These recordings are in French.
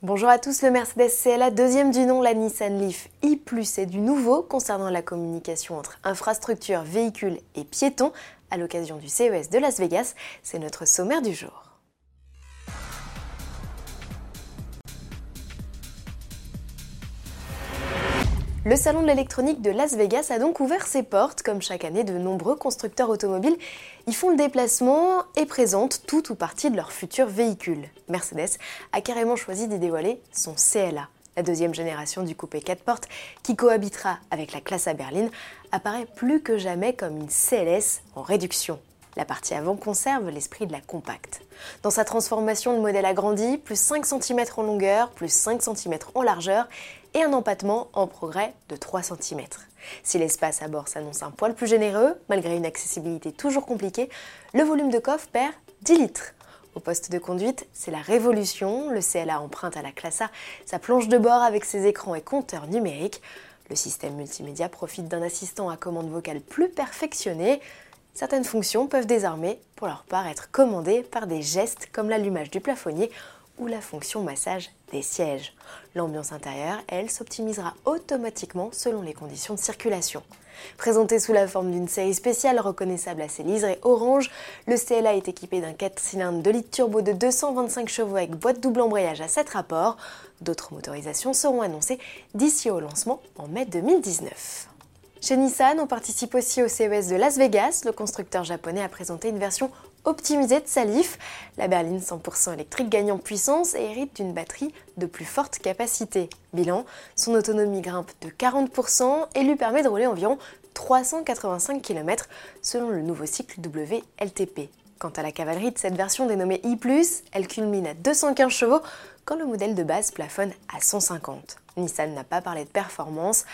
Bonjour à tous, le Mercedes CLA, deuxième du nom, la Nissan Leaf i+, est du nouveau concernant la communication entre infrastructure, véhicules et piétons à l'occasion du CES de Las Vegas. C'est notre sommaire du jour. Le salon de l'électronique de Las Vegas a donc ouvert ses portes. Comme chaque année, de nombreux constructeurs automobiles y font le déplacement et présentent tout ou partie de leur futur véhicule. Mercedes a carrément choisi d'y dévoiler son CLA. La deuxième génération du coupé 4 portes, qui cohabitera avec la classe à berline, apparaît plus que jamais comme une CLS en réduction. La partie avant conserve l'esprit de la compacte. Dans sa transformation, le modèle agrandi, plus 5 cm en longueur, plus 5 cm en largeur et un empattement en progrès de 3 cm. Si l'espace à bord s'annonce un poil plus généreux, malgré une accessibilité toujours compliquée, le volume de coffre perd 10 litres. Au poste de conduite, c'est la révolution. Le CLA emprunte à la classe A sa planche de bord avec ses écrans et compteurs numériques. Le système multimédia profite d'un assistant à commande vocale plus perfectionné. Certaines fonctions peuvent désormais, pour leur part, être commandées par des gestes comme l'allumage du plafonnier ou la fonction massage des sièges. L'ambiance intérieure, elle, s'optimisera automatiquement selon les conditions de circulation. Présenté sous la forme d'une série spéciale reconnaissable à ses liserés orange, le CLA est équipé d'un 4 cylindres de litre turbo de 225 chevaux avec boîte double embrayage à 7 rapports. D'autres motorisations seront annoncées d'ici au lancement en mai 2019. Chez Nissan, on participe aussi au CES de Las Vegas. Le constructeur japonais a présenté une version optimisée de sa Leaf. La berline 100% électrique gagne en puissance et hérite d'une batterie de plus forte capacité. Bilan, son autonomie grimpe de 40% et lui permet de rouler environ 385 km selon le nouveau cycle WLTP. Quant à la cavalerie de cette version dénommée I+, elle culmine à 215 chevaux quand le modèle de base plafonne à 150. Nissan n'a pas parlé de performance.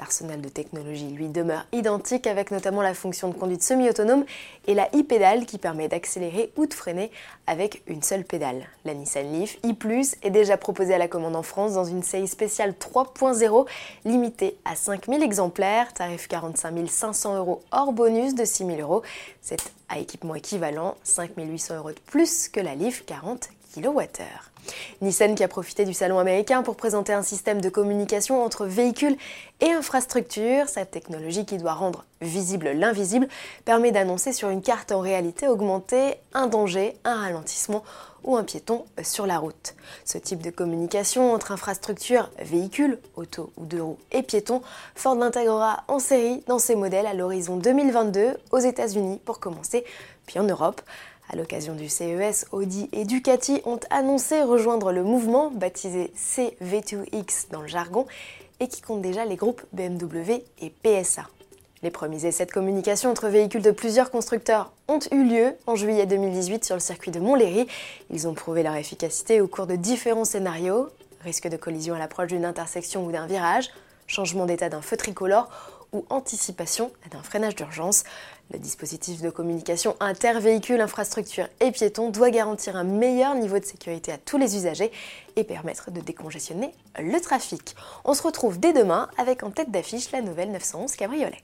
L'arsenal de technologie, lui, demeure identique avec notamment la fonction de conduite semi-autonome et la e-pédale qui permet d'accélérer ou de freiner avec une seule pédale. La Nissan Leaf i+, est déjà proposée à la commande en France dans une série spéciale 3.0 limitée à 5000 exemplaires, tarif 45 500 euros hors bonus de 6000 euros. C'est à équipement équivalent 5800 euros de plus que la Leaf 40 kWh. Nissan qui a profité du salon américain pour présenter un système de communication entre véhicules et infrastructures. Cette technologie qui doit rendre visible l'invisible permet d'annoncer sur une carte en réalité augmentée un danger, un ralentissement ou un piéton sur la route. Ce type de communication entre infrastructures, véhicules, auto ou deux roues et piétons, Ford l'intégrera en série dans ses modèles à l'horizon 2022 aux États-Unis pour commencer, puis en Europe. À l'occasion du CES, Audi et Ducati ont annoncé rejoindre le mouvement baptisé CV2X dans le jargon et qui compte déjà les groupes BMW et PSA. Les premiers essais de communication entre véhicules de plusieurs constructeurs ont eu lieu en juillet 2018 sur le circuit de Montlhéry. Ils ont prouvé leur efficacité au cours de différents scénarios risque de collision à l'approche d'une intersection ou d'un virage, changement d'état d'un feu tricolore ou anticipation d'un freinage d'urgence. Le dispositif de communication intervéhicule, infrastructure et piéton doit garantir un meilleur niveau de sécurité à tous les usagers et permettre de décongestionner le trafic. On se retrouve dès demain avec en tête d'affiche la nouvelle 911 Cabriolet.